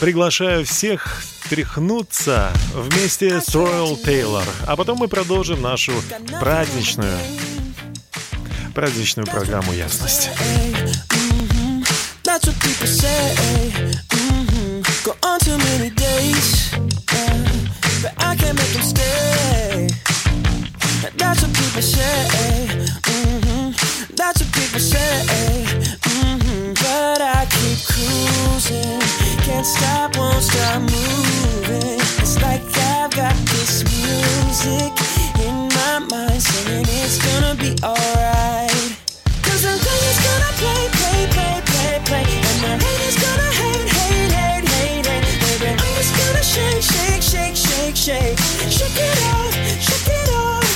Приглашаю всех тряхнуться вместе с Royal Taylor. А потом мы продолжим нашу праздничную, праздничную программу «Ясность». Hmm uh, hmm hmm cruising, can't stop, won't stop moving. It's like I've got this music in my mind saying it's gonna be alright. Cause the player's gonna play, play, play, play, play. And the haters gonna hate, hate, hate, hate, hate. Baby, I'm just gonna shake, shake, shake, shake, shake. Shake it off, shake it off.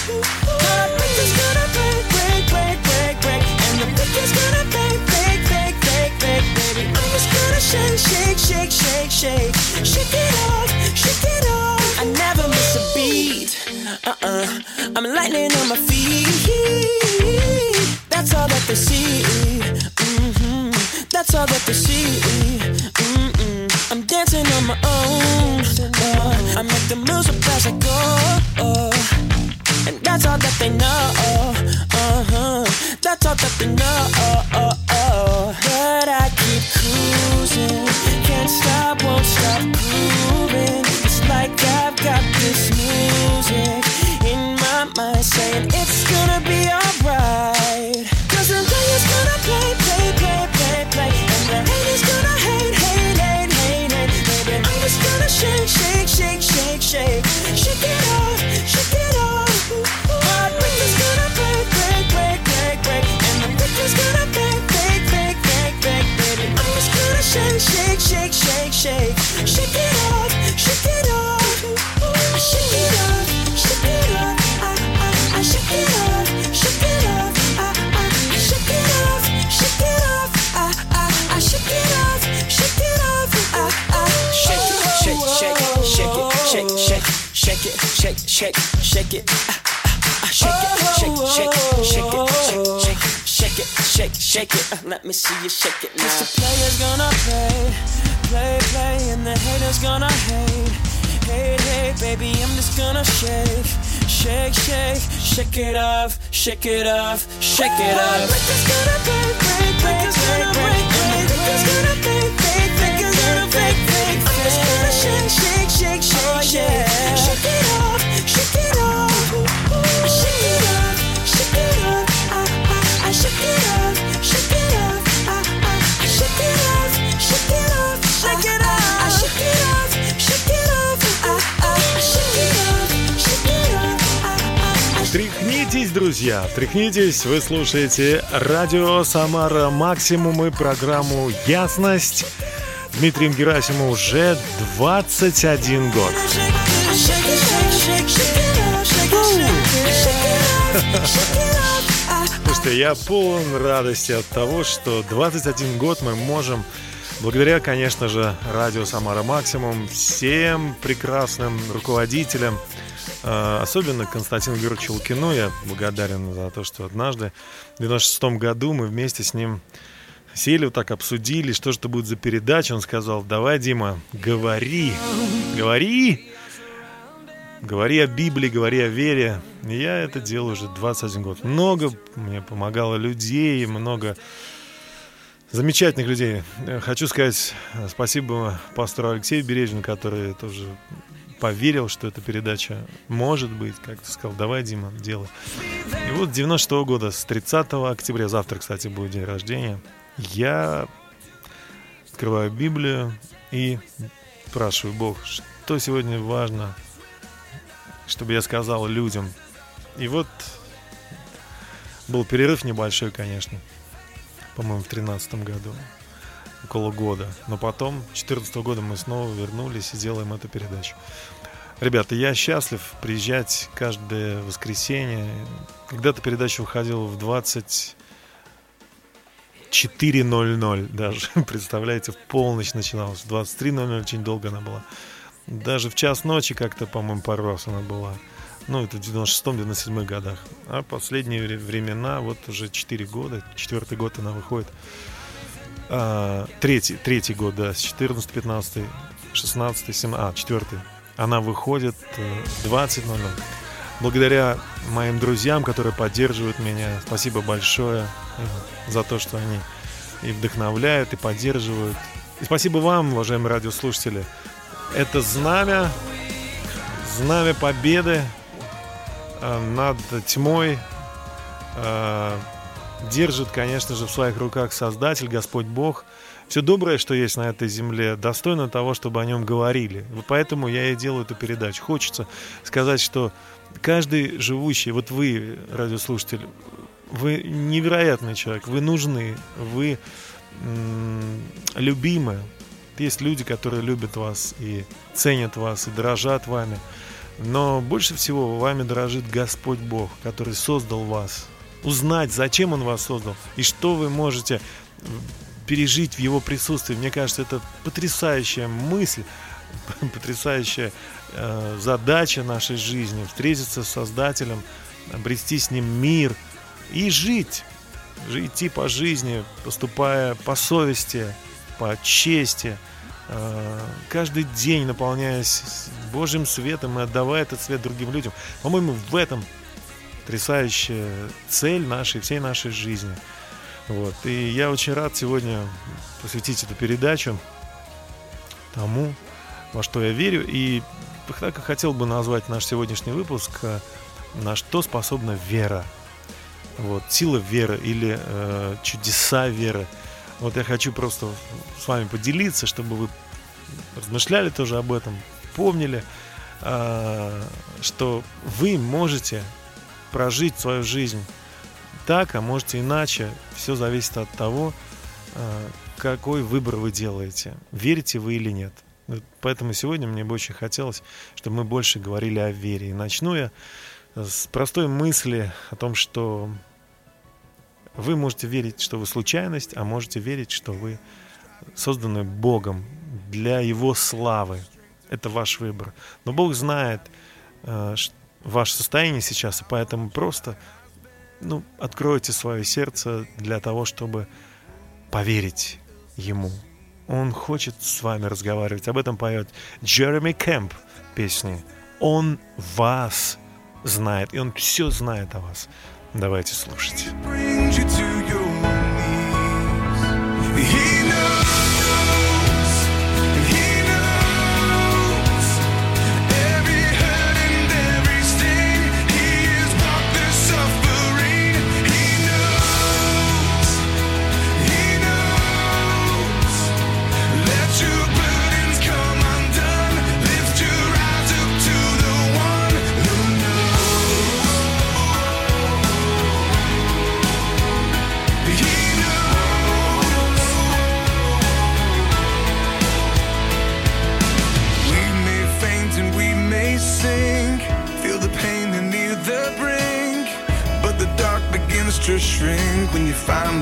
Heartbreaker's gonna break, break, break, break, break. And the picture's gonna fake, fake, fake, fake. Baby, I'm just gonna shake, shake, shake, shake, shake. It off, shake it off. I never miss a beat. Uh-uh. I'm lightning on my feet. That's all that they see. hmm That's all that they see. Mm-mm. I'm dancing on my own. Uh, I make the moves up as I go. Uh, and that's all that they know. Uh-huh. That's all that they know. Shake, it off, shake it off, shake it off. Breakers gonna break, break, breakers gonna break, break, breakers gonna fake, fake, breakers gonna I'm just gonna shake, shake, shake, shake, shake, shake it off, друзья, тряхнитесь. Вы слушаете радио «Самара Максимум» и программу «Ясность». Дмитрием Герасимовым уже 21 год. Слушайте, я полон радости от того, что 21 год мы можем, благодаря, конечно же, радио «Самара Максимум», всем прекрасным руководителям, особенно Константину Георгиевичу Лукину, я благодарен за то, что однажды, в 96 году, мы вместе с ним сели, вот так обсудили, что же это будет за передача. Он сказал, давай, Дима, говори, говори, Говори о Библии, говори о вере. И Я это делаю уже 21 год. Много мне помогало людей, много замечательных людей. Э, Хочу сказать э, спасибо пастору Алексею Березину, который тоже поверил, что эта передача может быть. Как ты сказал, давай, Дима, делай. И вот 96 -го года, с 30 октября, завтра, кстати, будет день рождения, я открываю Библию и спрашиваю Бог, что сегодня важно чтобы я сказал людям. И вот был перерыв небольшой, конечно, по-моему, в тринадцатом году. Около года. Но потом, 2014 года мы снова вернулись и делаем эту передачу. Ребята, я счастлив приезжать каждое воскресенье. Когда-то передача выходила в 24.00 даже. Представляете, в полночь начиналась. В 23.00 очень долго она была. Даже в час ночи как-то, по-моему, пару раз она была. Ну, это в 96-97 годах. А последние времена, вот уже 4 года, четвертый год она выходит. А, третий, третий год, да, с 14, 15, 16, 17, а, четвертый. Она выходит э, в 20.00. Благодаря моим друзьям, которые поддерживают меня, спасибо большое э, за то, что они и вдохновляют, и поддерживают. И спасибо вам, уважаемые радиослушатели. Это знамя, знамя победы э, над тьмой держит, конечно же, в своих руках Создатель, Господь Бог. Все доброе, что есть на этой земле, достойно того, чтобы о нем говорили. Поэтому я и делаю эту передачу. Хочется сказать, что каждый живущий, вот вы, радиослушатель, вы невероятный человек, вы нужны, вы любимы. Есть люди, которые любят вас и ценят вас, и дорожат вами. Но больше всего вами дорожит Господь Бог, который создал вас, узнать, зачем Он вас создал и что вы можете пережить в Его присутствии. Мне кажется, это потрясающая мысль, потрясающая э, задача нашей жизни. Встретиться с Создателем, обрести с Ним мир и жить. Идти по жизни, поступая по совести, по чести, э, каждый день наполняясь Божьим светом и отдавая этот свет другим людям. По-моему, в этом потрясающая цель нашей, всей нашей жизни. Вот. И я очень рад сегодня посвятить эту передачу тому, во что я верю. И так и хотел бы назвать наш сегодняшний выпуск э, «На что способна вера». Вот, сила веры или э, чудеса веры. Вот я хочу просто с вами поделиться, чтобы вы размышляли тоже об этом, помнили, э, что вы можете прожить свою жизнь так, а можете иначе. Все зависит от того, э, какой выбор вы делаете. Верите вы или нет. Поэтому сегодня мне бы очень хотелось, чтобы мы больше говорили о вере. И начну я с простой мысли о том, что вы можете верить, что вы случайность, а можете верить, что вы созданы Богом для Его славы. Это ваш выбор. Но Бог знает, э, ваше состояние сейчас, и поэтому просто ну, откройте свое сердце для того, чтобы поверить Ему. Он хочет с вами разговаривать. Об этом поет Джереми Кэмп песни. Он вас знает, и он все знает о вас. Давайте слушать.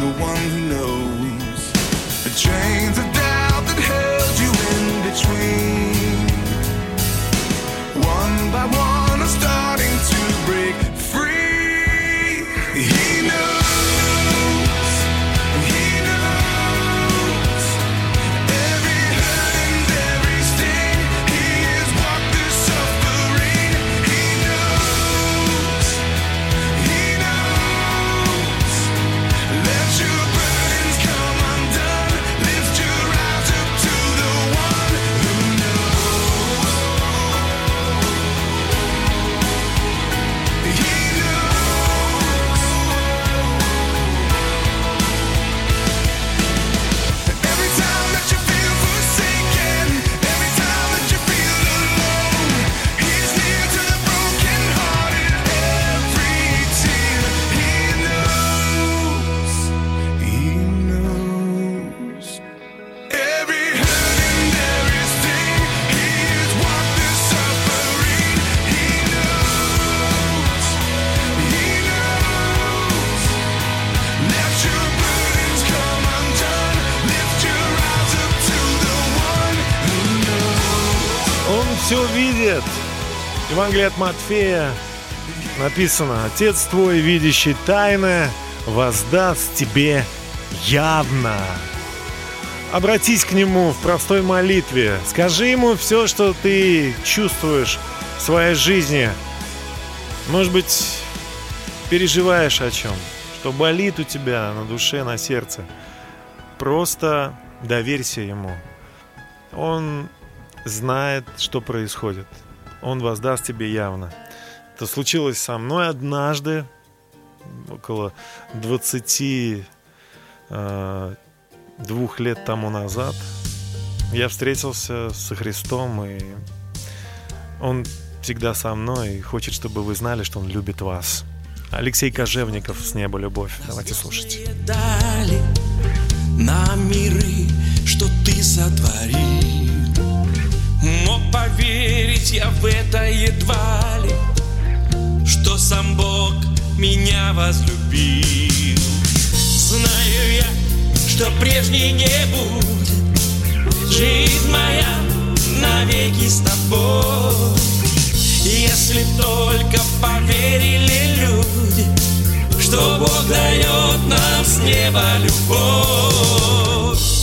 The one Евангелие от Матфея написано, Отец твой, видящий тайное, воздаст тебе явно. Обратись к Нему в простой молитве. Скажи Ему все, что ты чувствуешь в своей жизни. Может быть, переживаешь о чем, что болит у тебя на душе, на сердце. Просто доверься Ему. Он знает, что происходит. Он воздаст тебе явно. Это случилось со мной однажды, около 20 э, лет тому назад. Я встретился со Христом, и Он всегда со мной и хочет, чтобы вы знали, что Он любит вас. Алексей Кожевников «С неба любовь». Давайте слушать. На миры, что ты сотворил. Поверить я в это едва ли, что сам Бог меня возлюбил. Знаю я, что прежней не будет. Жизнь моя навеки с тобой. Если только поверили люди Что Бог дает нам с неба любовь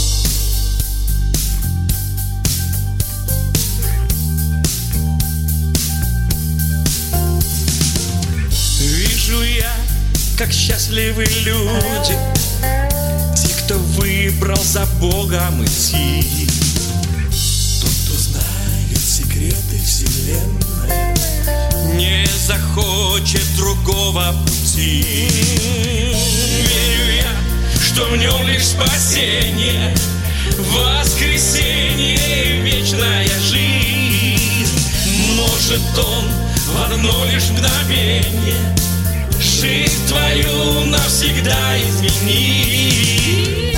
Вижу я, как счастливы люди. Те, кто выбрал за Богом идти Тот, кто знает секреты вселенной Не захочет другого пути. Верю я, что в нем лишь спасение Воскресенье и вечная жизнь. Может он в одно лишь мгновение Жизнь твою навсегда изменить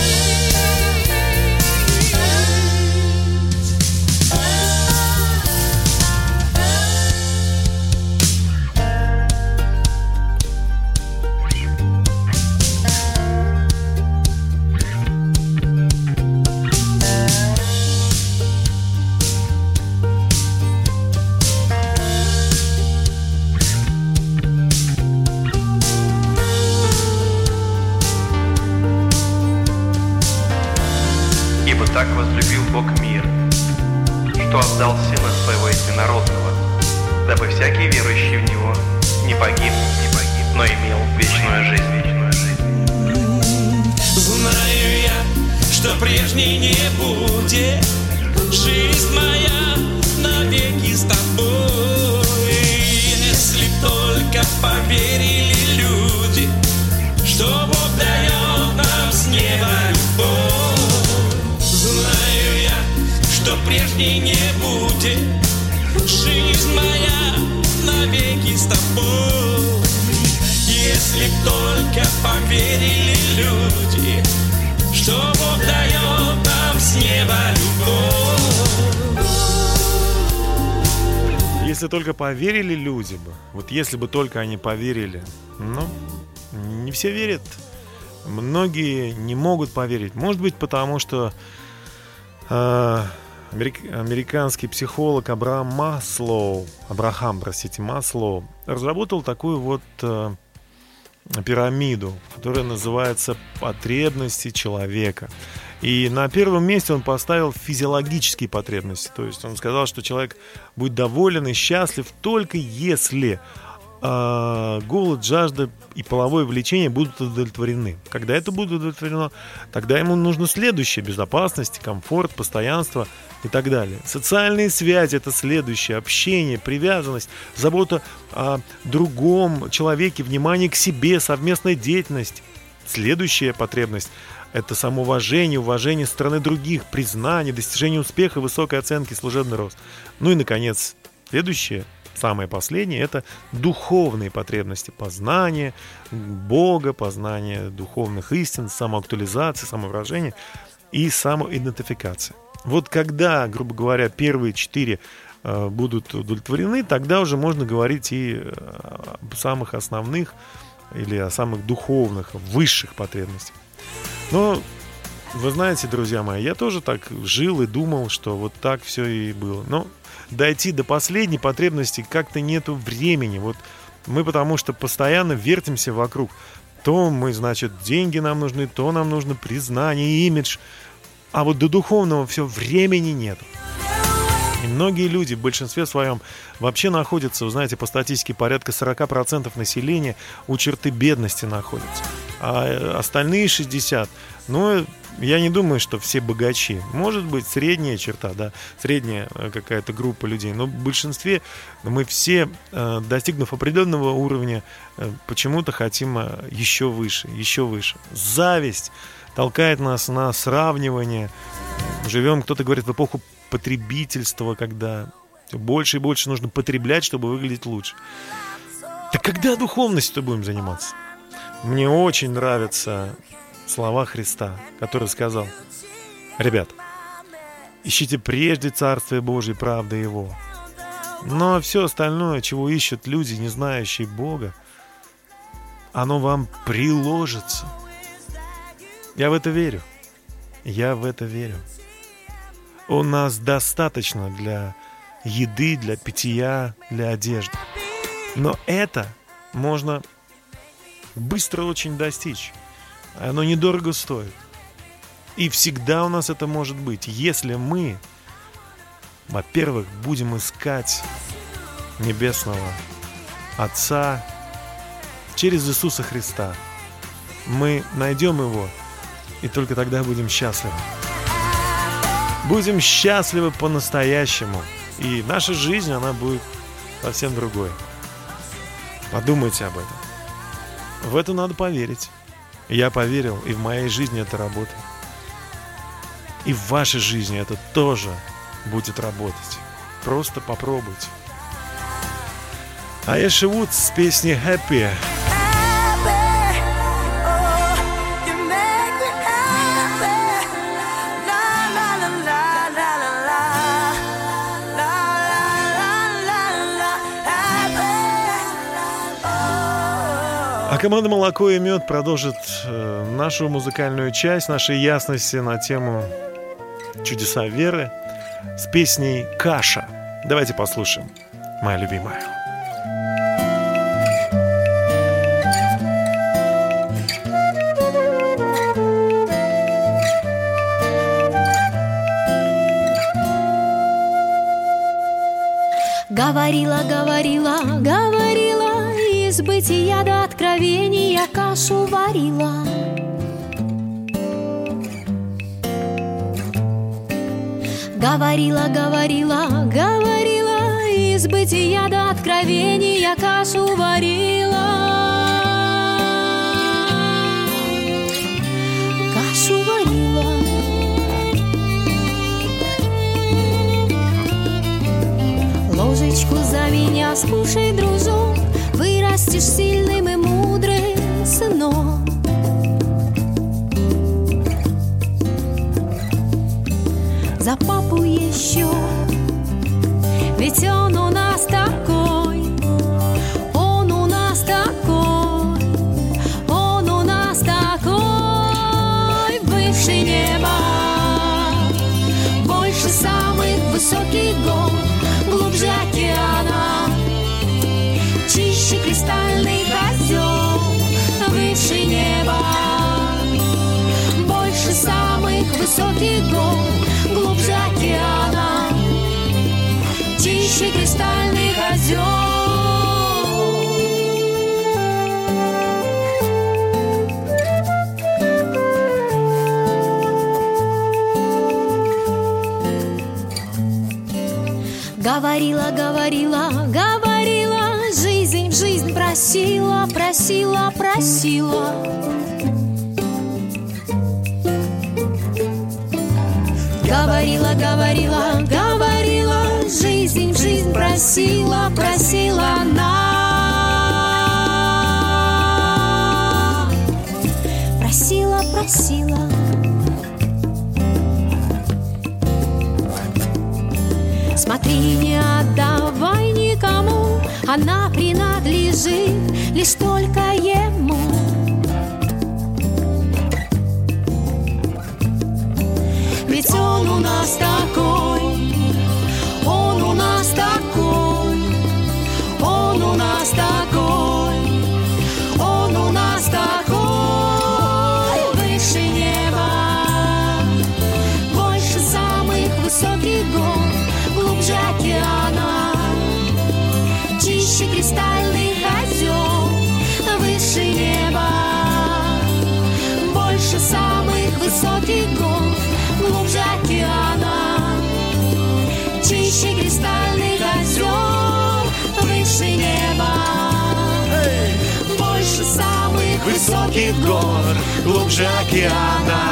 прежней не будет. Жизнь моя навеки с тобой. Если только поверили люди Что Бог дает нам с неба любовь. Знаю я, что прежней не будет. Жизнь моя навеки с тобой. Если только поверили люди, что Бог дает нам с неба любовь. Если только поверили люди бы, вот если бы только они поверили, ну, не все верят. Многие не могут поверить. Может быть, потому что э, америк- американский психолог Абрахам Маслоу, Абрахам, простите, Маслоу, разработал такую вот э, пирамиду, которая называется «Потребности человека». И на первом месте он поставил физиологические потребности. То есть он сказал, что человек будет доволен и счастлив только если а, голод, жажда и половое влечение будут удовлетворены. Когда это будет удовлетворено, тогда ему нужно следующее. Безопасность, комфорт, постоянство и так далее. Социальные связи – это следующее. Общение, привязанность, забота о другом человеке, внимание к себе, совместная деятельность. Следующая потребность – это самоуважение, уважение стороны других, признание, достижение успеха, высокой оценки, служебный рост. Ну и, наконец, следующее – Самое последнее – это духовные потребности познания Бога, познания духовных истин, самоактуализации, самовыражения и самоидентификации. Вот когда, грубо говоря, первые четыре э, будут удовлетворены, тогда уже можно говорить и о самых основных или о самых духовных, высших потребностях. Но вы знаете, друзья мои, я тоже так жил и думал, что вот так все и было. Но дойти до последней потребности как-то нету времени. Вот мы потому что постоянно вертимся вокруг. То мы, значит, деньги нам нужны, то нам нужно признание, имидж. А вот до духовного все времени нету. И многие люди в большинстве своем вообще находятся, вы знаете, по статистике порядка 40% населения у черты бедности находятся. А остальные 60%, ну, я не думаю, что все богачи. Может быть, средняя черта, да, средняя э, какая-то группа людей. Но в большинстве мы все, э, достигнув определенного уровня, э, почему-то хотим еще выше, еще выше. Зависть толкает нас на сравнивание. Живем, кто-то говорит, в эпоху потребительства, когда больше и больше нужно потреблять, чтобы выглядеть лучше. Так когда духовностью будем заниматься? Мне очень нравятся слова Христа, который сказал, «Ребят, ищите прежде Царствие Божие, правда Его. Но все остальное, чего ищут люди, не знающие Бога, оно вам приложится». Я в это верю. Я в это верю. У нас достаточно для еды, для питья, для одежды. Но это можно быстро очень достичь. Оно недорого стоит. И всегда у нас это может быть, если мы, во-первых, будем искать Небесного Отца через Иисуса Христа. Мы найдем Его, и только тогда будем счастливы. Будем счастливы по-настоящему. И наша жизнь, она будет совсем другой. Подумайте об этом. В это надо поверить. Я поверил, и в моей жизни это работает. И в вашей жизни это тоже будет работать. Просто попробуйте. А я живу с песней «Happy». А команда «Молоко и мед» продолжит э, нашу музыкальную часть, нашей ясности на тему чудеса веры с песней «Каша». Давайте послушаем, моя любимая. Говорила, говорила, говорила, из бытия до откровения кашу варила. Говорила, говорила, говорила, из бытия до откровения кашу варила. Кашу варила. Ложечку за меня скушай, дружок, вырастешь сильным и мудрым сыном. За папу еще, ведь он у нас такой, высоких гор, глубже океана, чище кристальных озер. Говорила, говорила, говорила, жизнь в жизнь просила, просила, просила. Говорила, говорила, жизнь жизнь просила, просила она. Просила, просила. Смотри, не отдавай никому, она принадлежит лишь только нас такой, он у нас такой, он у нас такой, он у нас такой, выше неба, больше самых высоких гор, глубже океана, чище кристальных озер, выше неба, больше самых высоких гор, Высоких гор, глубже океана,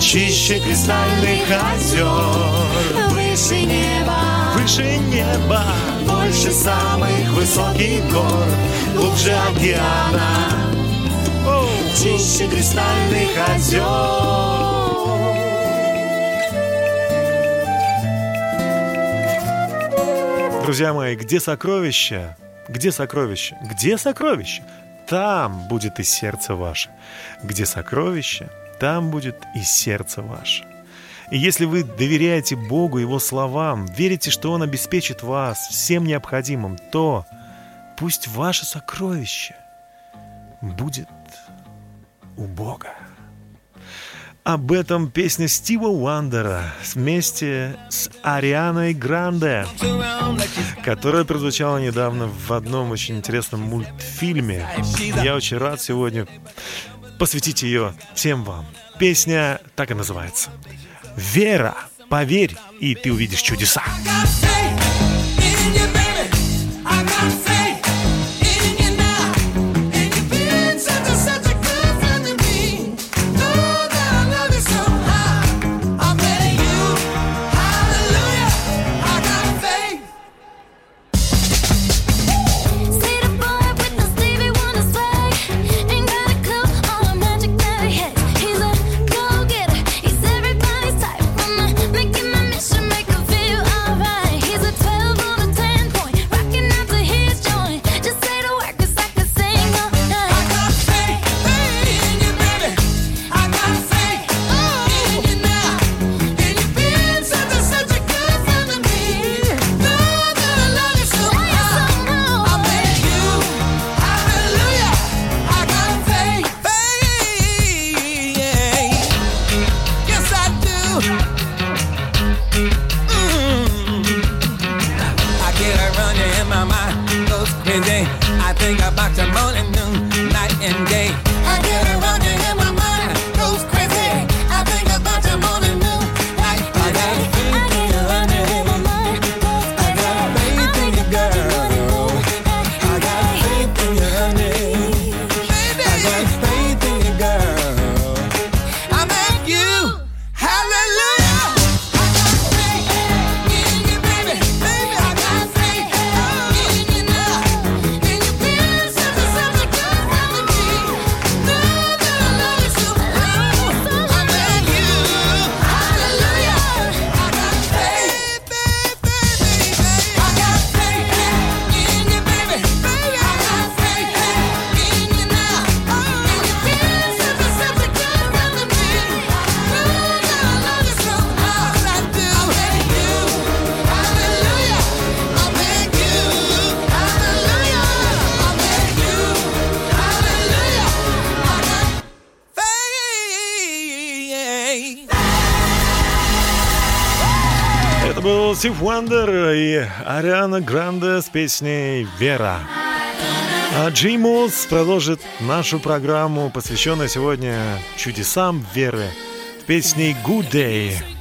чище кристальных озер, выше неба, выше неба, больше самых высоких гор, глубже океана, чище кристальных озер. Друзья мои, где сокровища? Где сокровища? Где сокровища? Там будет и сердце ваше. Где сокровища, там будет и сердце ваше. И если вы доверяете Богу, Его словам, верите, что Он обеспечит вас всем необходимым, то пусть ваше сокровище будет у Бога. Об этом песня Стива Уандера вместе с Арианой Гранде, которая прозвучала недавно в одном очень интересном мультфильме. Я очень рад сегодня посвятить ее всем вам. Песня так и называется. Вера, поверь, и ты увидишь чудеса. Стив Уандер и Ариана Гранде с песней «Вера». А Джей Мулс продолжит нашу программу, посвященную сегодня чудесам веры, песней «Good Day».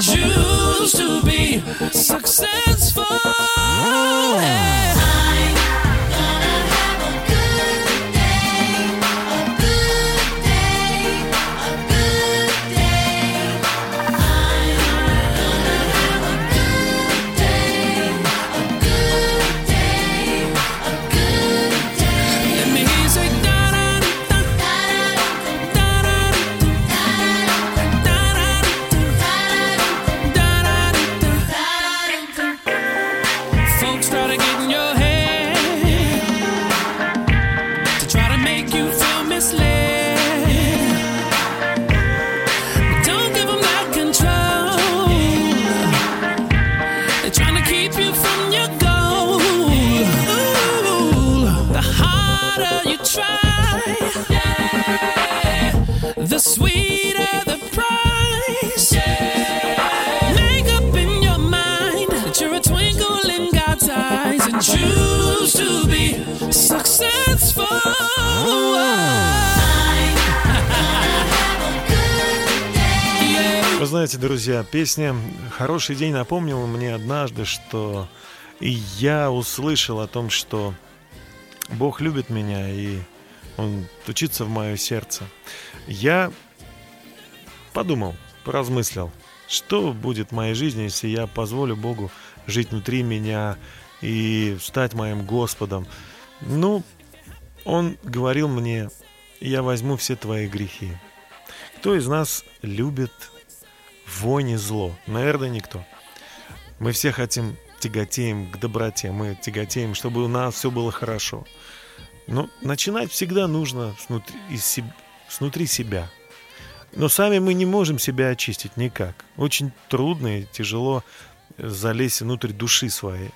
Choose to be знаете, друзья, песня «Хороший день» напомнила мне однажды, что и я услышал о том, что Бог любит меня, и Он тучится в мое сердце. Я подумал, поразмыслил, что будет в моей жизни, если я позволю Богу жить внутри меня и стать моим Господом. Ну, Он говорил мне, я возьму все твои грехи. Кто из нас любит и зло? Наверное, никто. Мы все хотим, тяготеем к доброте, мы тяготеем, чтобы у нас все было хорошо. Но начинать всегда нужно снутри, из снутри себя. Но сами мы не можем себя очистить никак. Очень трудно и тяжело залезть внутрь души своей.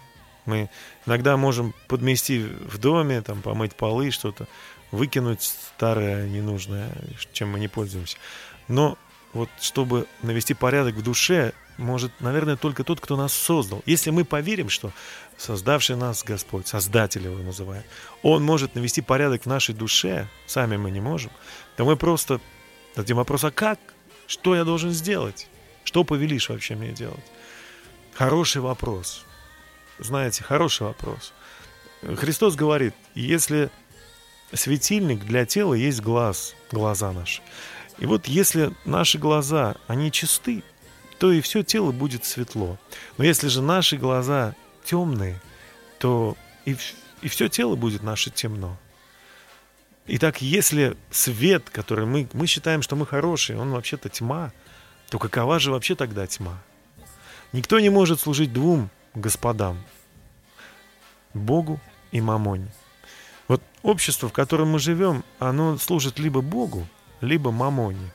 Мы иногда можем подмести в доме, там, помыть полы, что-то, выкинуть старое, ненужное, чем мы не пользуемся. Но вот чтобы навести порядок в душе, может, наверное, только тот, кто нас создал. Если мы поверим, что создавший нас Господь, Создатель его называет, Он может навести порядок в нашей душе, сами мы не можем, то мы просто дадим вопрос, а как? Что я должен сделать? Что повелишь вообще мне делать? Хороший вопрос. Знаете, хороший вопрос. Христос говорит, если светильник для тела есть глаз, глаза наши. И вот если наши глаза, они чисты, то и все тело будет светло. Но если же наши глаза темные, то и, и все тело будет наше темно. Итак, если свет, который мы, мы считаем, что мы хорошие, он вообще-то тьма, то какова же вообще тогда тьма? Никто не может служить двум господам. Богу и Мамоне. Вот общество, в котором мы живем, оно служит либо Богу, либо Мамоне.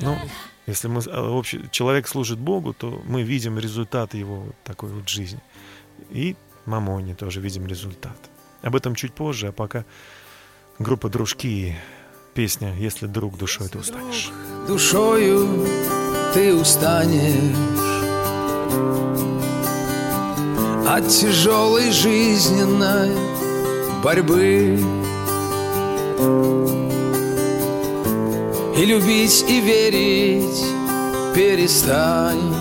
Ну, если мы, а, обще- человек служит Богу, то мы видим результат его вот такой вот жизни. И Мамоне тоже видим результат. Об этом чуть позже, а пока группа «Дружки» песня «Если друг душой ты устанешь». душою ты устанешь от тяжелой жизненной борьбы и любить и верить перестанешь,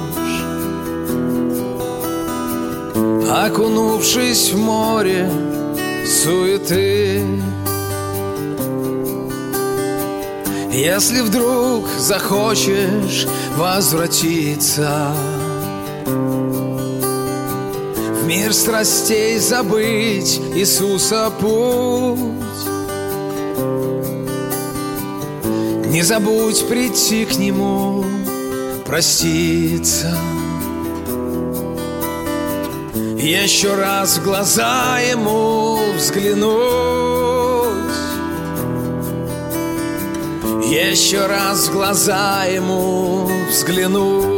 окунувшись в море суеты. Если вдруг захочешь возвратиться В мир страстей забыть Иисуса путь Не забудь прийти к Нему, проститься Еще раз в глаза Ему взглянуть еще раз в глаза ему взглянуть.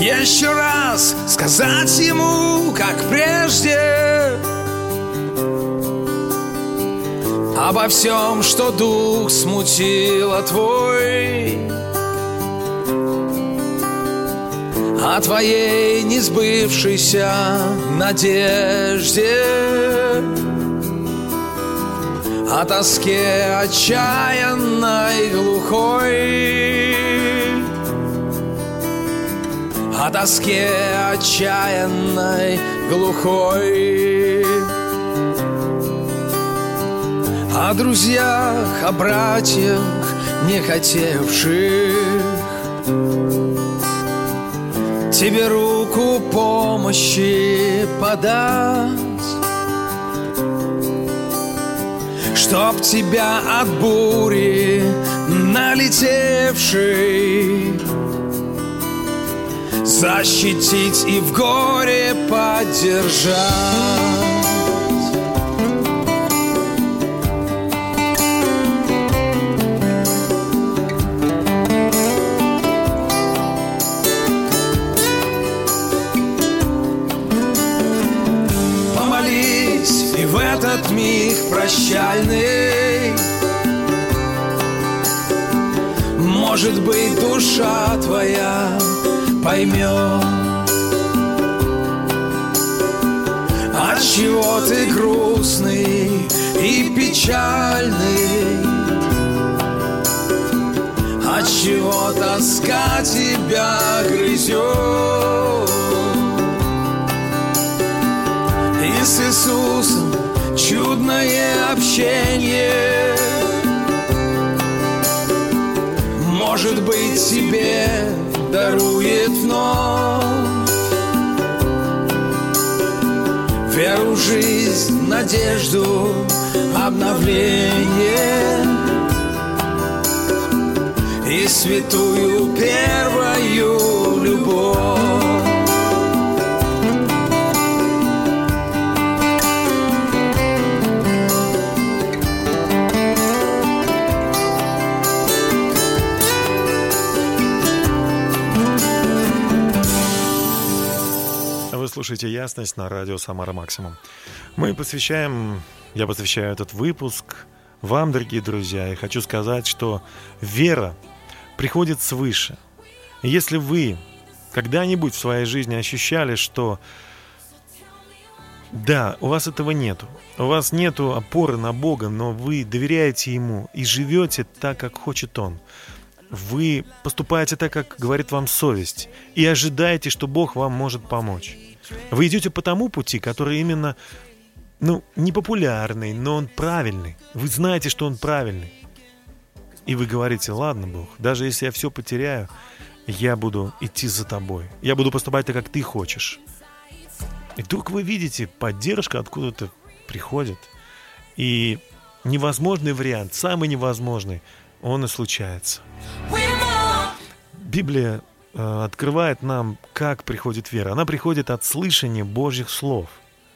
Еще раз сказать ему, как прежде, Обо всем, что дух смутило твой, О твоей несбывшейся надежде О тоске отчаянной глухой О тоске отчаянной глухой. О друзьях, о братьях, не хотевших. Тебе руку помощи подать, Чтоб тебя от бури налетевшей Защитить и в горе поддержать. Этот миг прощальный. Может быть, душа твоя поймет От чего ты грустный и печальный? От чего тоска тебя грызет И с Иисусом чудное общение. Может быть, тебе дарует вновь. Веру, жизнь, надежду, обновление. И святую первую любовь слушаете «Ясность» на радио «Самара Максимум». Мы посвящаем, я посвящаю этот выпуск вам, дорогие друзья, и хочу сказать, что вера приходит свыше. Если вы когда-нибудь в своей жизни ощущали, что да, у вас этого нету, у вас нету опоры на Бога, но вы доверяете Ему и живете так, как хочет Он, вы поступаете так, как говорит вам совесть, и ожидаете, что Бог вам может помочь. Вы идете по тому пути, который именно, ну, непопулярный, но он правильный. Вы знаете, что он правильный. И вы говорите, ладно, Бог, даже если я все потеряю, я буду идти за тобой. Я буду поступать так, как ты хочешь. И вдруг вы видите, поддержка откуда-то приходит. И невозможный вариант, самый невозможный, он и случается. Библия открывает нам, как приходит вера. Она приходит от слышания Божьих слов.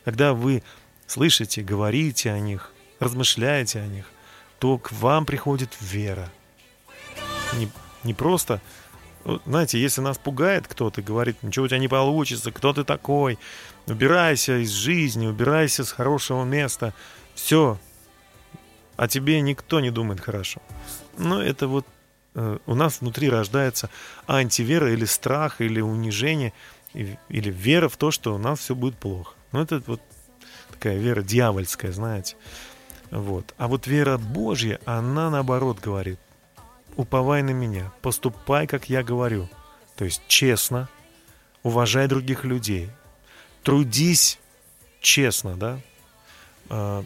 Когда вы слышите, говорите о них, размышляете о них, то к вам приходит вера. Не, не просто, вот, знаете, если нас пугает кто-то, говорит, ничего у тебя не получится, кто ты такой, убирайся из жизни, убирайся с хорошего места, все, о тебе никто не думает хорошо. Но это вот э, у нас внутри рождается антивера или страх, или унижение, или вера в то, что у нас все будет плохо. Ну, это вот такая вера дьявольская, знаете. Вот. А вот вера Божья, она наоборот говорит, уповай на меня, поступай, как я говорю. То есть честно, уважай других людей, трудись честно, да, А,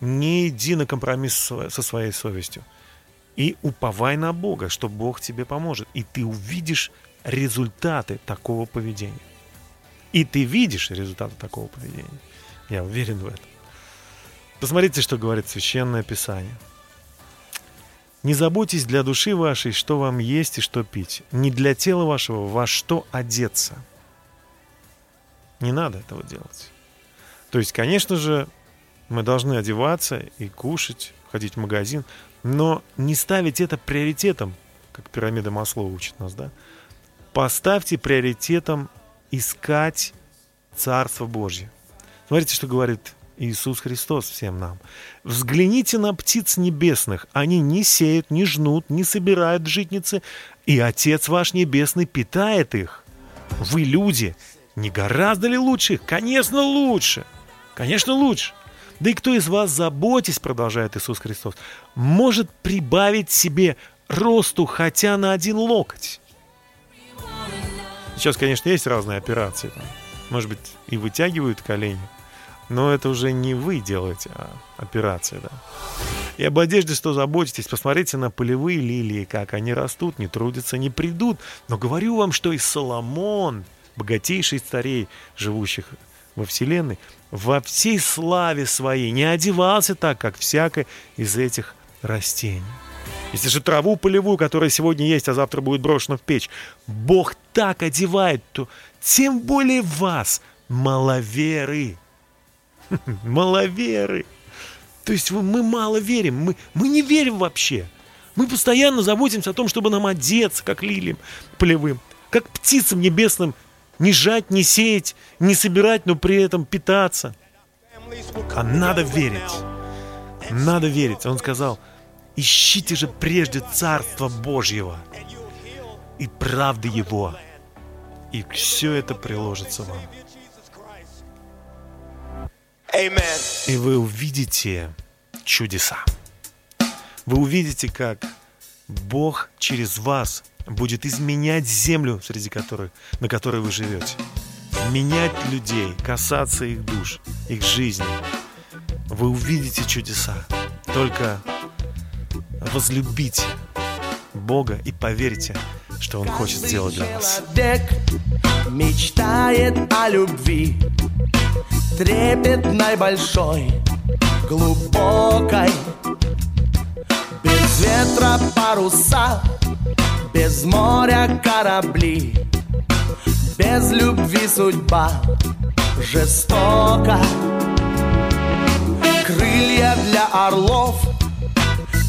не иди на компромисс со своей совестью. И уповай на Бога, что Бог тебе поможет. И ты увидишь результаты такого поведения. И ты видишь результаты такого поведения. Я уверен в этом. Посмотрите, что говорит Священное Писание. Не заботьтесь для души вашей, что вам есть и что пить. Не для тела вашего, во что одеться. Не надо этого делать. То есть, конечно же, мы должны одеваться и кушать, ходить в магазин, но не ставить это приоритетом, как пирамида Маслоу учит нас, да? Поставьте приоритетом искать Царство Божье. Смотрите, что говорит Иисус Христос всем нам. «Взгляните на птиц небесных. Они не сеют, не жнут, не собирают житницы, и Отец ваш Небесный питает их. Вы, люди, не гораздо ли лучше? Конечно, лучше. Конечно, лучше. Да и кто из вас, заботясь, продолжает Иисус Христос, может прибавить себе росту хотя на один локоть? Сейчас, конечно, есть разные операции. Может быть, и вытягивают колени. Но это уже не вы делаете, а операция, да. И об одежде что заботитесь? Посмотрите на полевые лилии, как они растут, не трудятся, не придут. Но говорю вам, что и Соломон, богатейший старей, живущих во Вселенной, во всей славе своей не одевался так, как всякое из этих растений. Если же траву полевую, которая сегодня есть, а завтра будет брошена в печь, Бог так одевает, то тем более вас, маловеры. Маловеры. То есть мы мало верим, мы, мы не верим вообще. Мы постоянно заботимся о том, чтобы нам одеться, как лилиям полевым, как птицам небесным, не жать, не сеять, не собирать, но при этом питаться. А надо верить. Надо верить. Он сказал, ищите же прежде Царства Божьего и правды Его, и все это приложится вам. И вы увидите чудеса. Вы увидите, как Бог через вас будет изменять землю, среди которой, на которой вы живете. Менять людей, касаться их душ, их жизни. Вы увидите чудеса. Только возлюбите Бога и поверьте, что Он хочет сделать для вас. Мечтает о любви Трепетной большой, глубокой Без ветра паруса, без моря корабли Без любви судьба жестока. Крылья для орлов,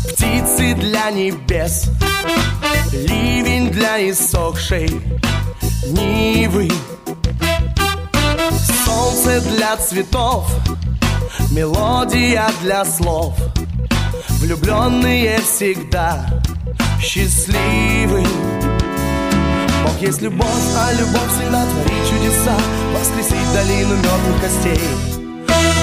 птицы для небес Ливень для иссохшей Нивы. Солнце для цветов Мелодия для слов. Влюбленные всегда счастливы. Бог есть любовь, а любовь всегда творит чудеса. Воскресить долину мертвых костей.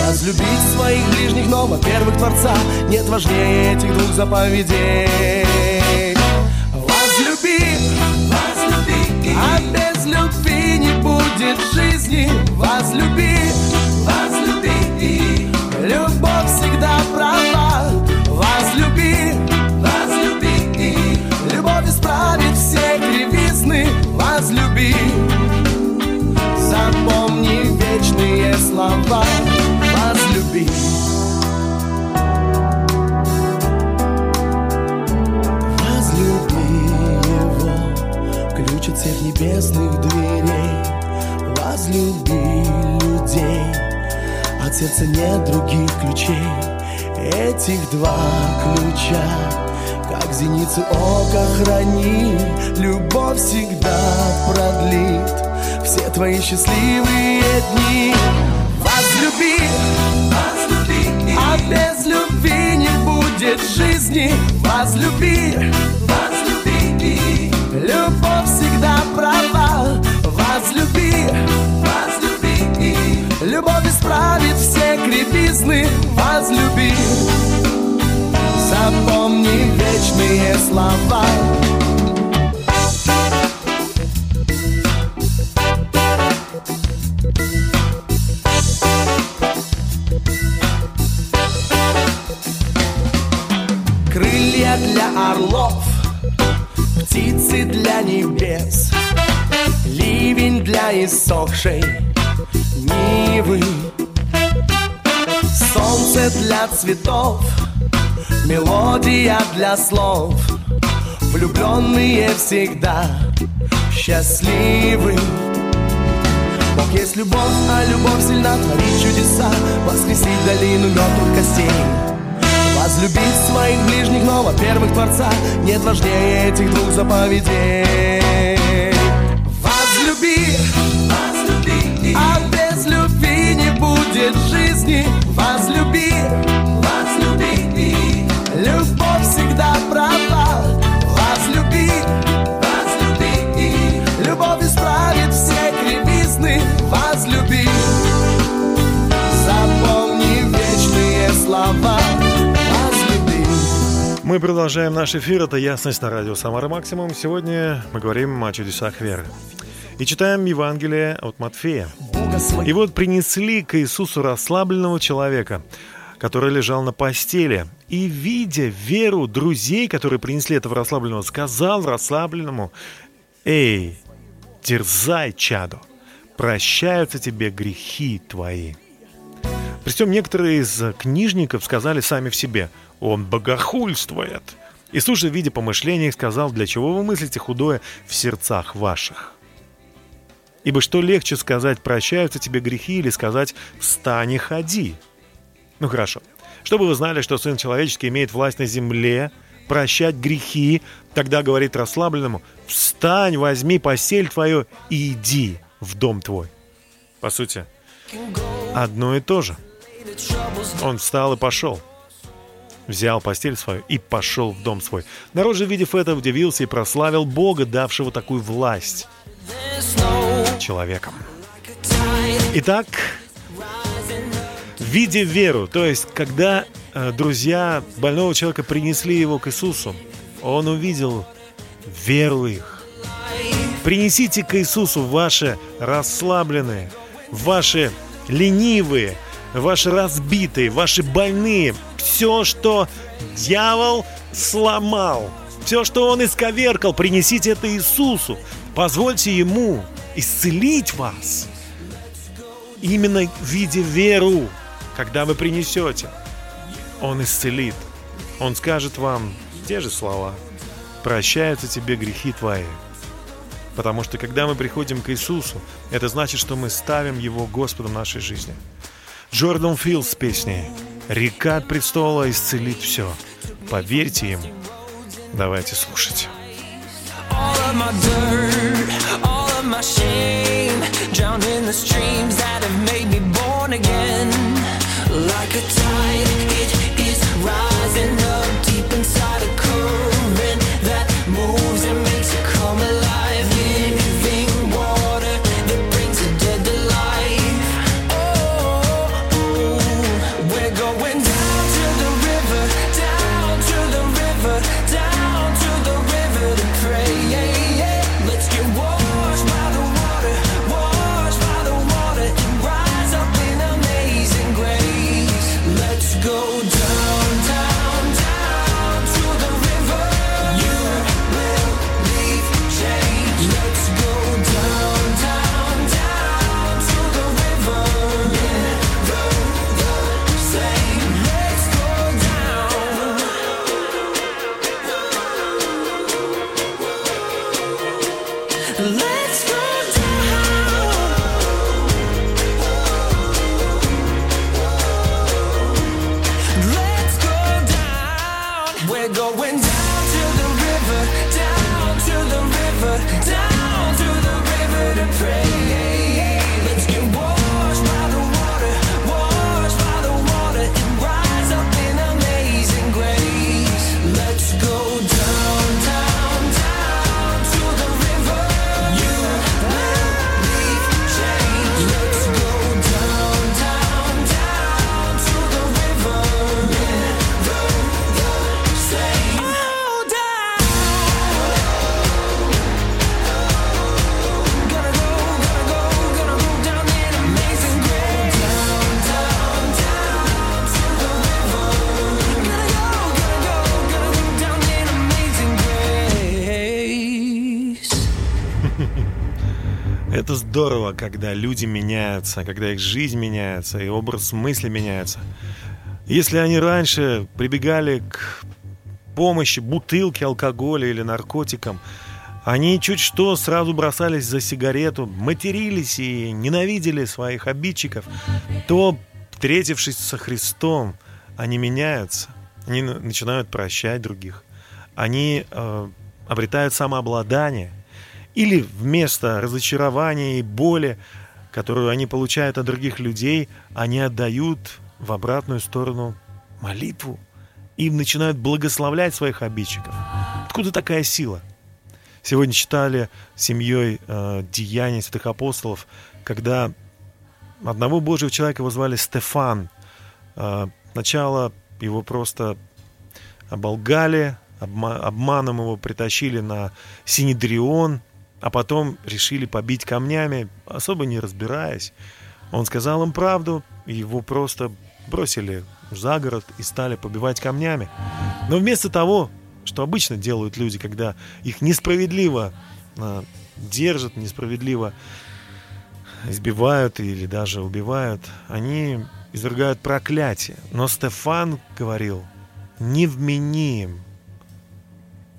Возлюбить своих ближних, но, во-первых, Творца. Нет важнее этих двух заповедей. Возлюби, возлюби, а без любви не будет жизни. Возлюби, возлюби, всегда права. Возлюби, возлюби, любовь исправит все кривизны. Возлюби, запомни вечные слова. Возлюби. Возлюби его, ключ от всех небесных дверей. Возлюби людей, от сердца нет других ключей. Этих два ключа, как зеницу ока храни, любовь всегда продлит все твои счастливые дни. Возлюби, возлюби, а без любви не будет жизни. Возлюби, возлюби, любовь всегда права. Возлюби, возлюби, любовь исправит все кривизны. Возлюби, запомни вечные слова. Крылья для орлов, птицы для небес, ливень для иссохшей нивы, солнце для цветов, мелодия для слов, влюбленные всегда счастливы. Бог есть любовь, а любовь сильна. Творит чудеса, воскресить долину мертвых костей. Возлюбить своих ближних, но, во-первых, Творца Нет важнее этих двух заповедей. Возлюби, возлюби будет жизни. Возлюби, возлюби. Любовь всегда права. Возлюби, возлюби. Любовь исправит все кривизны. Возлюби. Запомни вечные слова. Мы продолжаем наш эфир. Это «Ясность» на радио «Самара Максимум». Сегодня мы говорим о чудесах веры. И читаем Евангелие от Матфея. И вот принесли к Иисусу расслабленного человека, который лежал на постели. И, видя веру друзей, которые принесли этого расслабленного, сказал расслабленному, «Эй, дерзай, чадо, прощаются тебе грехи твои». Причем некоторые из книжников сказали сами в себе, «Он богохульствует». Иисус же, видя помышления, сказал, «Для чего вы мыслите худое в сердцах ваших?» Ибо что легче сказать «прощаются тебе грехи» или сказать «встань и ходи»? Ну хорошо. Чтобы вы знали, что Сын Человеческий имеет власть на земле, прощать грехи, тогда говорит расслабленному «встань, возьми постель твою и иди в дом твой». По сути, одно и то же. Он встал и пошел. Взял постель свою и пошел в дом свой. Народ же, видев это, удивился и прославил Бога, давшего такую власть человеком. Итак, видя веру, то есть, когда э, друзья больного человека принесли его к Иисусу, он увидел веру их. Принесите к Иисусу ваши расслабленные, ваши ленивые, ваши разбитые, ваши больные, все, что дьявол сломал, все, что он исковеркал, принесите это Иисусу. Позвольте Ему исцелить вас. Именно в виде веру, когда вы принесете, Он исцелит. Он скажет вам те же слова. Прощаются тебе грехи твои. Потому что когда мы приходим к Иисусу, это значит, что мы ставим Его Господом нашей жизни. Джордан Филд с песней «Река от престола исцелит все». Поверьте Ему. Давайте слушать. All of my dirt, my shame, drowned in the streams that have made me born again. Like a tide, когда люди меняются, когда их жизнь меняется, и образ мысли меняется. Если они раньше прибегали к помощи бутылки алкоголя или наркотикам, они чуть что сразу бросались за сигарету, матерились и ненавидели своих обидчиков, то, встретившись со Христом, они меняются, они на- начинают прощать других, они э, обретают самообладание – или вместо разочарования и боли, которую они получают от других людей, они отдают в обратную сторону молитву и начинают благословлять своих обидчиков. Откуда такая сила? Сегодня читали семьей э, Деяния святых апостолов, когда одного Божьего человека его звали Стефан. Э, сначала его просто оболгали, обма- обманом его притащили на Синедрион, а потом решили побить камнями, особо не разбираясь. Он сказал им правду, его просто бросили за город и стали побивать камнями. Но вместо того, что обычно делают люди, когда их несправедливо а, держат, несправедливо избивают или даже убивают, они извергают проклятие. Но Стефан говорил, не вмени им,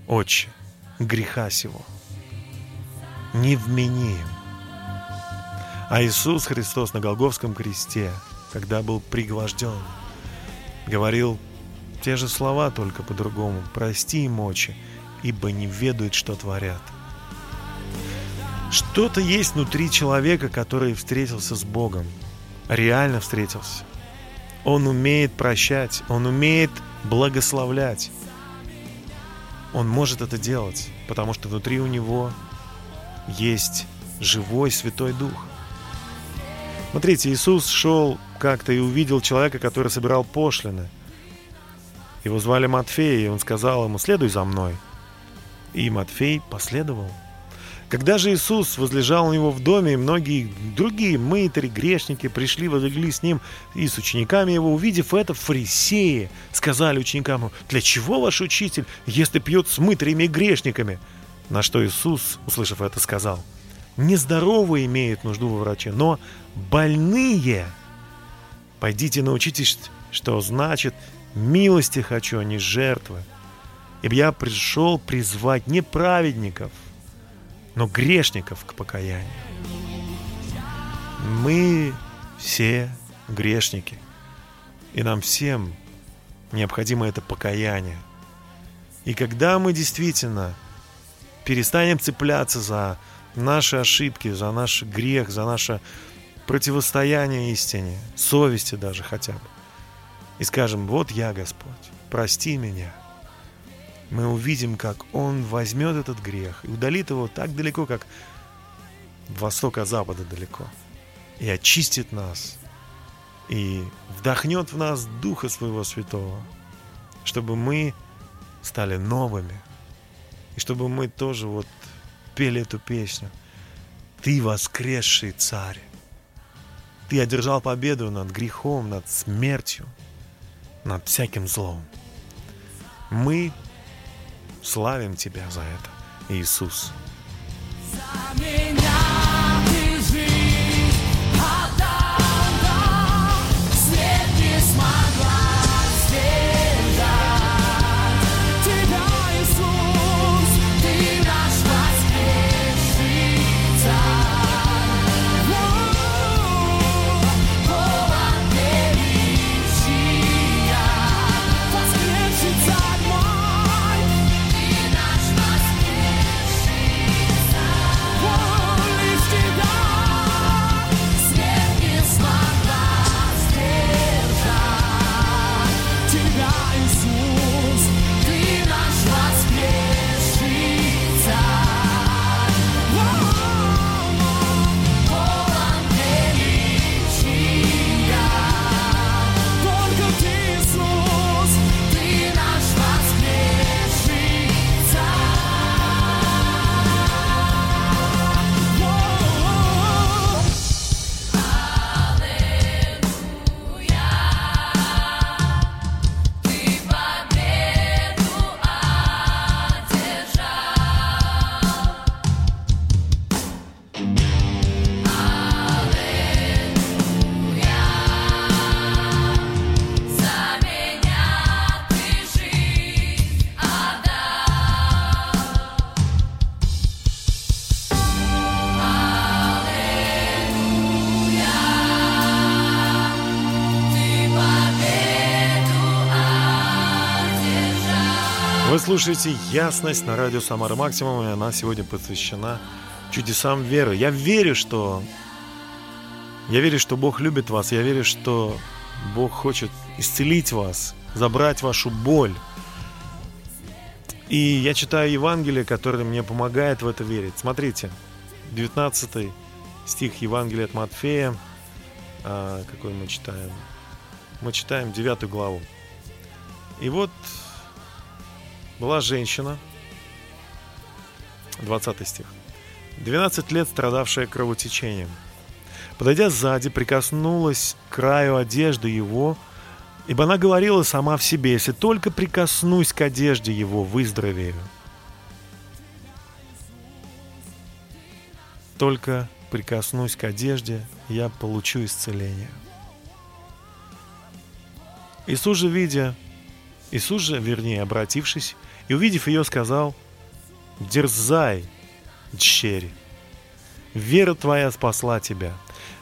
отче, греха сего. Не вмени им. А Иисус Христос на Голговском кресте, когда был пригвожден, говорил те же слова, только по-другому. «Прости им, отче, ибо не ведают, что творят». Что-то есть внутри человека, который встретился с Богом, реально встретился. Он умеет прощать, Он умеет благословлять. Он может это делать, потому что внутри у Него есть живой Святой Дух. Смотрите, Иисус шел как-то и увидел человека, который собирал пошлины. Его звали Матфей, и он сказал ему, следуй за мной. И Матфей последовал. Когда же Иисус возлежал у него в доме, и многие другие мытари, грешники пришли, возлегли с ним и с учениками его, увидев это, фарисеи сказали ученикам, для чего ваш учитель, если пьет с мытарями и грешниками? На что Иисус, услышав это, сказал, нездоровые имеют нужду во враче, но больные. Пойдите научитесь, что значит милости хочу, а не жертвы. Ибо я пришел призвать не праведников, но грешников к покаянию. Мы все грешники. И нам всем необходимо это покаяние. И когда мы действительно перестанем цепляться за наши ошибки, за наш грех, за наше противостояние истине, совести даже хотя бы, и скажем, вот я, Господь, прости меня – мы увидим, как Он возьмет этот грех и удалит его так далеко, как восток от запада далеко, и очистит нас, и вдохнет в нас Духа Своего Святого, чтобы мы стали новыми, и чтобы мы тоже вот пели эту песню. Ты воскресший царь. Ты одержал победу над грехом, над смертью, над всяким злом. Мы Славим Тебя за это, Иисус. За меня слушаете «Ясность» на радио «Самара Максимум», и она сегодня посвящена чудесам веры. Я верю, что... Я верю, что Бог любит вас. Я верю, что Бог хочет исцелить вас, забрать вашу боль. И я читаю Евангелие, которое мне помогает в это верить. Смотрите, 19 стих Евангелия от Матфея. А, какой мы читаем? Мы читаем 9 главу. И вот была женщина, 20 стих, 12 лет страдавшая кровотечением. Подойдя сзади, прикоснулась к краю одежды его, ибо она говорила сама в себе, если только прикоснусь к одежде его, выздоровею. Только прикоснусь к одежде, я получу исцеление. Иисус же, видя, Иисус же, вернее, обратившись и увидев ее, сказал, «Дерзай, дщери, вера твоя спасла тебя».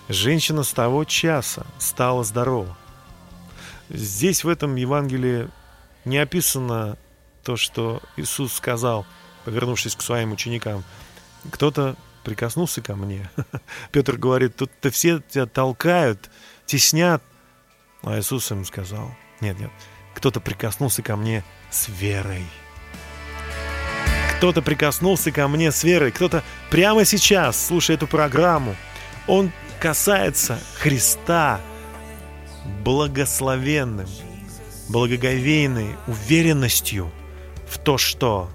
Женщина с того часа стала здорова. Здесь в этом Евангелии не описано то, что Иисус сказал, повернувшись к своим ученикам. Кто-то прикоснулся ко мне. Петр говорит, тут-то все тебя толкают, теснят, А Иисус им сказал, нет, нет, кто-то прикоснулся ко мне с верой. Кто-то прикоснулся ко мне с верой, кто-то прямо сейчас, слушая эту программу, он касается Христа благословенным, благоговейной уверенностью в то, что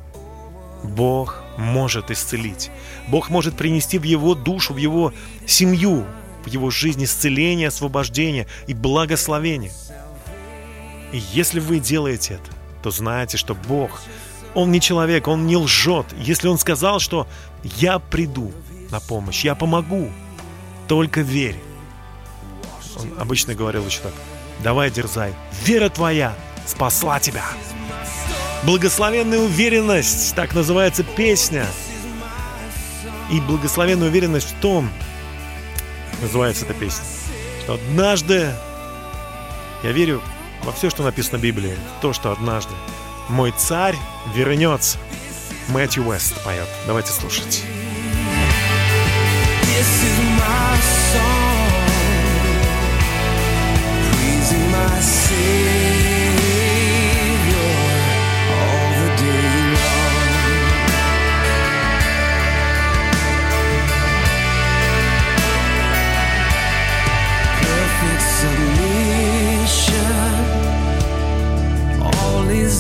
Бог может исцелить. Бог может принести в его душу, в его семью, в его жизнь исцеление, освобождение и благословение. И если вы делаете это, то знаете, что Бог, Он не человек, Он не лжет. Если Он сказал, что «Я приду на помощь, я помогу», только верь. Он обычно говорил еще так «Давай, дерзай, вера твоя спасла тебя». Благословенная уверенность, так называется песня. И благословенная уверенность в том, называется эта песня, что однажды, я верю во все, что написано в Библии, то, что однажды мой царь вернется. Мэтью Уэст поет. Давайте слушать.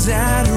That.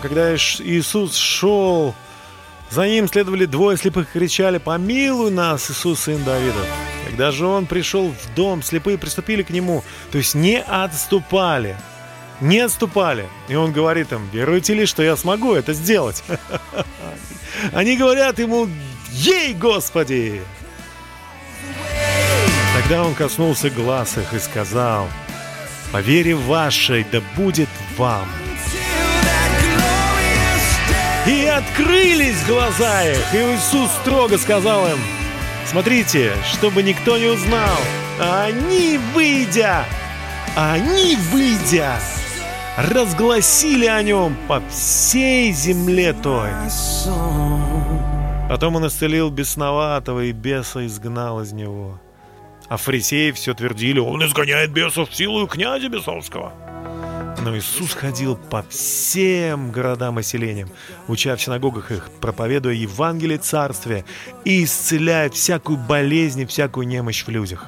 Когда Иисус шел, за ним следовали двое слепых и кричали «Помилуй нас, Иисус, сын Давида!» Когда же он пришел в дом, слепые приступили к нему, то есть не отступали, не отступали. И он говорит им, веруете ли, что я смогу это сделать? Они говорят ему, ей, Господи! Тогда он коснулся глаз их и сказал, по вере вашей да будет вам. Открылись глаза их, и Иисус строго сказал им, смотрите, чтобы никто не узнал, а они, выйдя, они, выйдя, разгласили о нем по всей земле той. Потом он исцелил бесноватого и беса изгнал из него. А фарисеи все твердили, он изгоняет бесов в силу князя бесовского. Но Иисус ходил по всем городам и селениям, уча в синагогах их, проповедуя Евангелие Царствия и исцеляя всякую болезнь и всякую немощь в людях.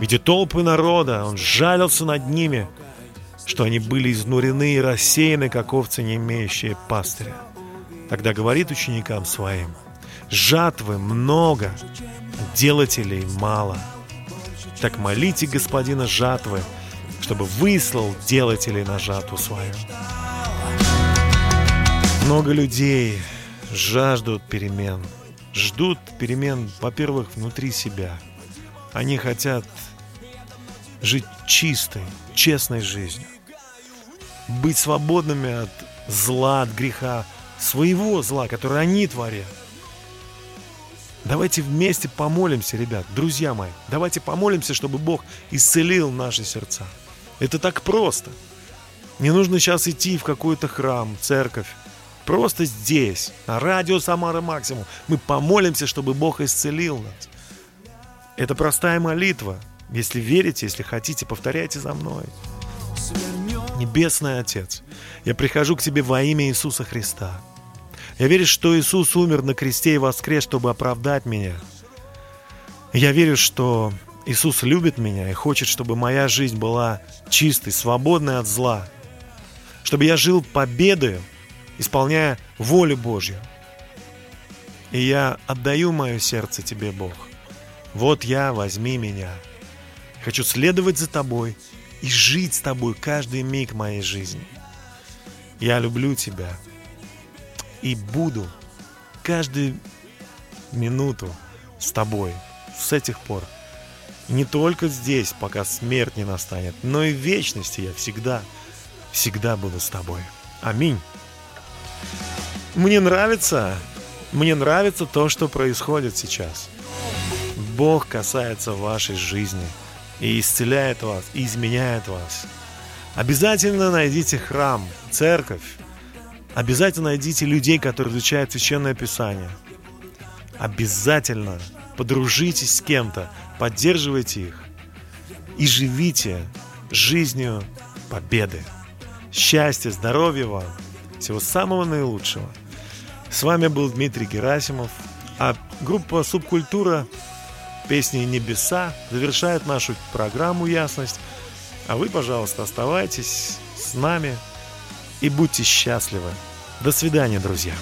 Видя толпы народа, он жалился над ними, что они были изнурены и рассеяны, как овцы, не имеющие пастыря. Тогда говорит ученикам своим, жатвы много, делателей мало. Так молите господина жатвы, чтобы выслал делателей на жатву свою. Много людей жаждут перемен. Ждут перемен, во-первых, внутри себя. Они хотят жить чистой, честной жизнью. Быть свободными от зла, от греха, своего зла, которое они творят. Давайте вместе помолимся, ребят, друзья мои. Давайте помолимся, чтобы Бог исцелил наши сердца. Это так просто. Не нужно сейчас идти в какой-то храм, церковь. Просто здесь, на радио Самара Максимум, мы помолимся, чтобы Бог исцелил нас. Это простая молитва. Если верите, если хотите, повторяйте за мной. Небесный Отец, я прихожу к Тебе во имя Иисуса Христа. Я верю, что Иисус умер на кресте и воскрес, чтобы оправдать меня. Я верю, что Иисус любит меня и хочет, чтобы моя жизнь была чистой, свободной от зла. Чтобы я жил победой, исполняя волю Божью. И я отдаю мое сердце Тебе, Бог. Вот я, возьми меня. Хочу следовать за Тобой и жить с Тобой каждый миг моей жизни. Я люблю Тебя и буду каждую минуту с Тобой с этих пор. Не только здесь, пока смерть не настанет, но и в вечности я всегда, всегда буду с Тобой. Аминь. Мне нравится, мне нравится то, что происходит сейчас. Бог касается вашей жизни и исцеляет вас, и изменяет вас. Обязательно найдите храм, церковь. Обязательно найдите людей, которые изучают Священное Писание. Обязательно подружитесь с кем-то, поддерживайте их и живите жизнью победы. Счастья, здоровья вам, всего самого наилучшего. С вами был Дмитрий Герасимов, а группа «Субкультура» песни «Небеса» завершает нашу программу «Ясность». А вы, пожалуйста, оставайтесь с нами и будьте счастливы. До свидания, друзья.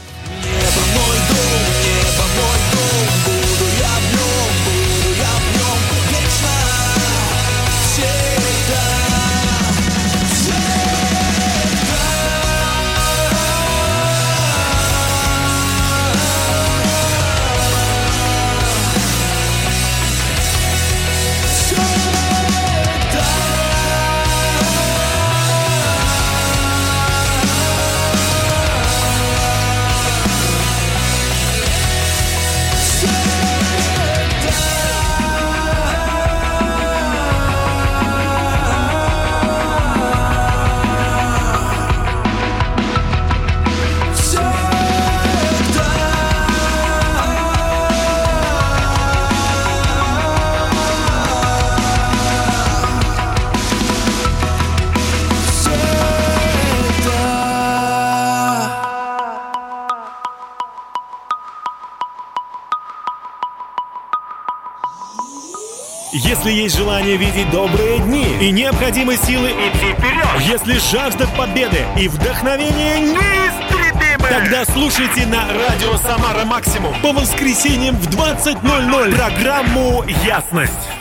Если есть желание видеть добрые дни и необходимы силы идти вперед, если жажда победы и вдохновение неистребимы, тогда слушайте на радио Самара Максимум по воскресеньям в 20.00 программу «Ясность».